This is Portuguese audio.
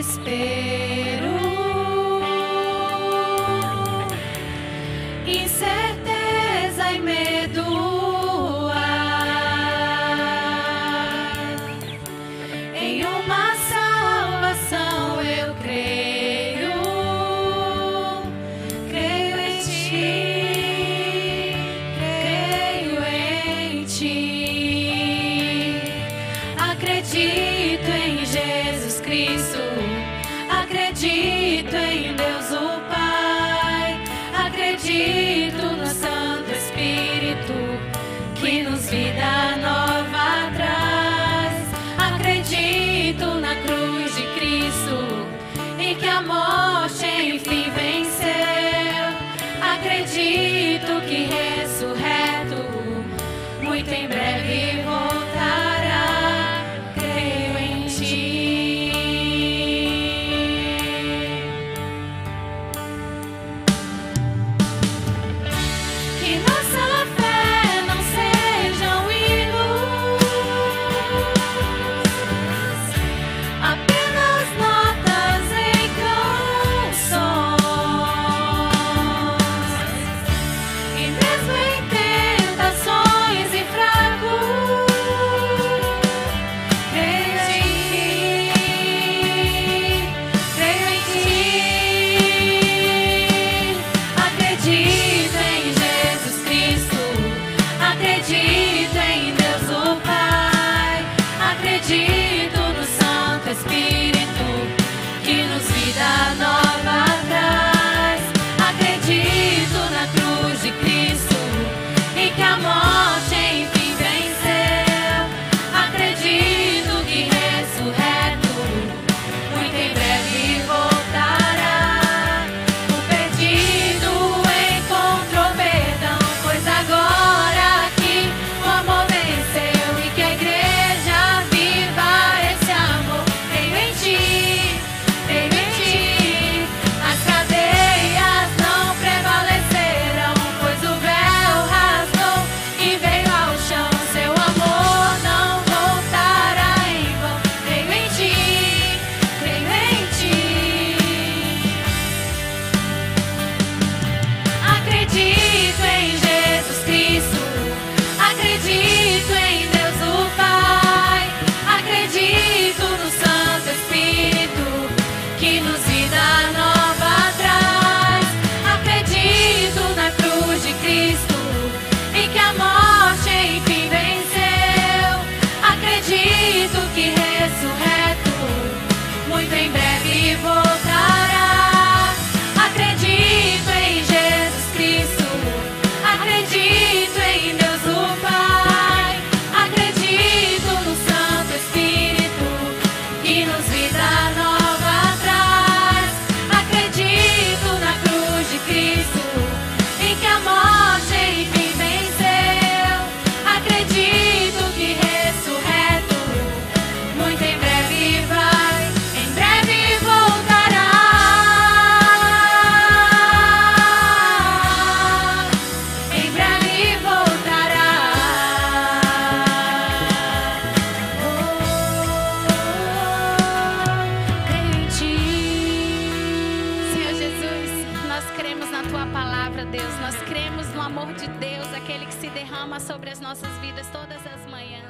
Espero incerteza e medo. Em uma salvação eu creio, creio em ti, creio em ti, acredito em Jesus Cristo. vida nova atrás. Acredito na cruz de Cristo e que a morte enfim venceu. Acredito que ressurreto muito em breve. Deus, aquele que se derrama sobre as nossas vidas todas as manhãs.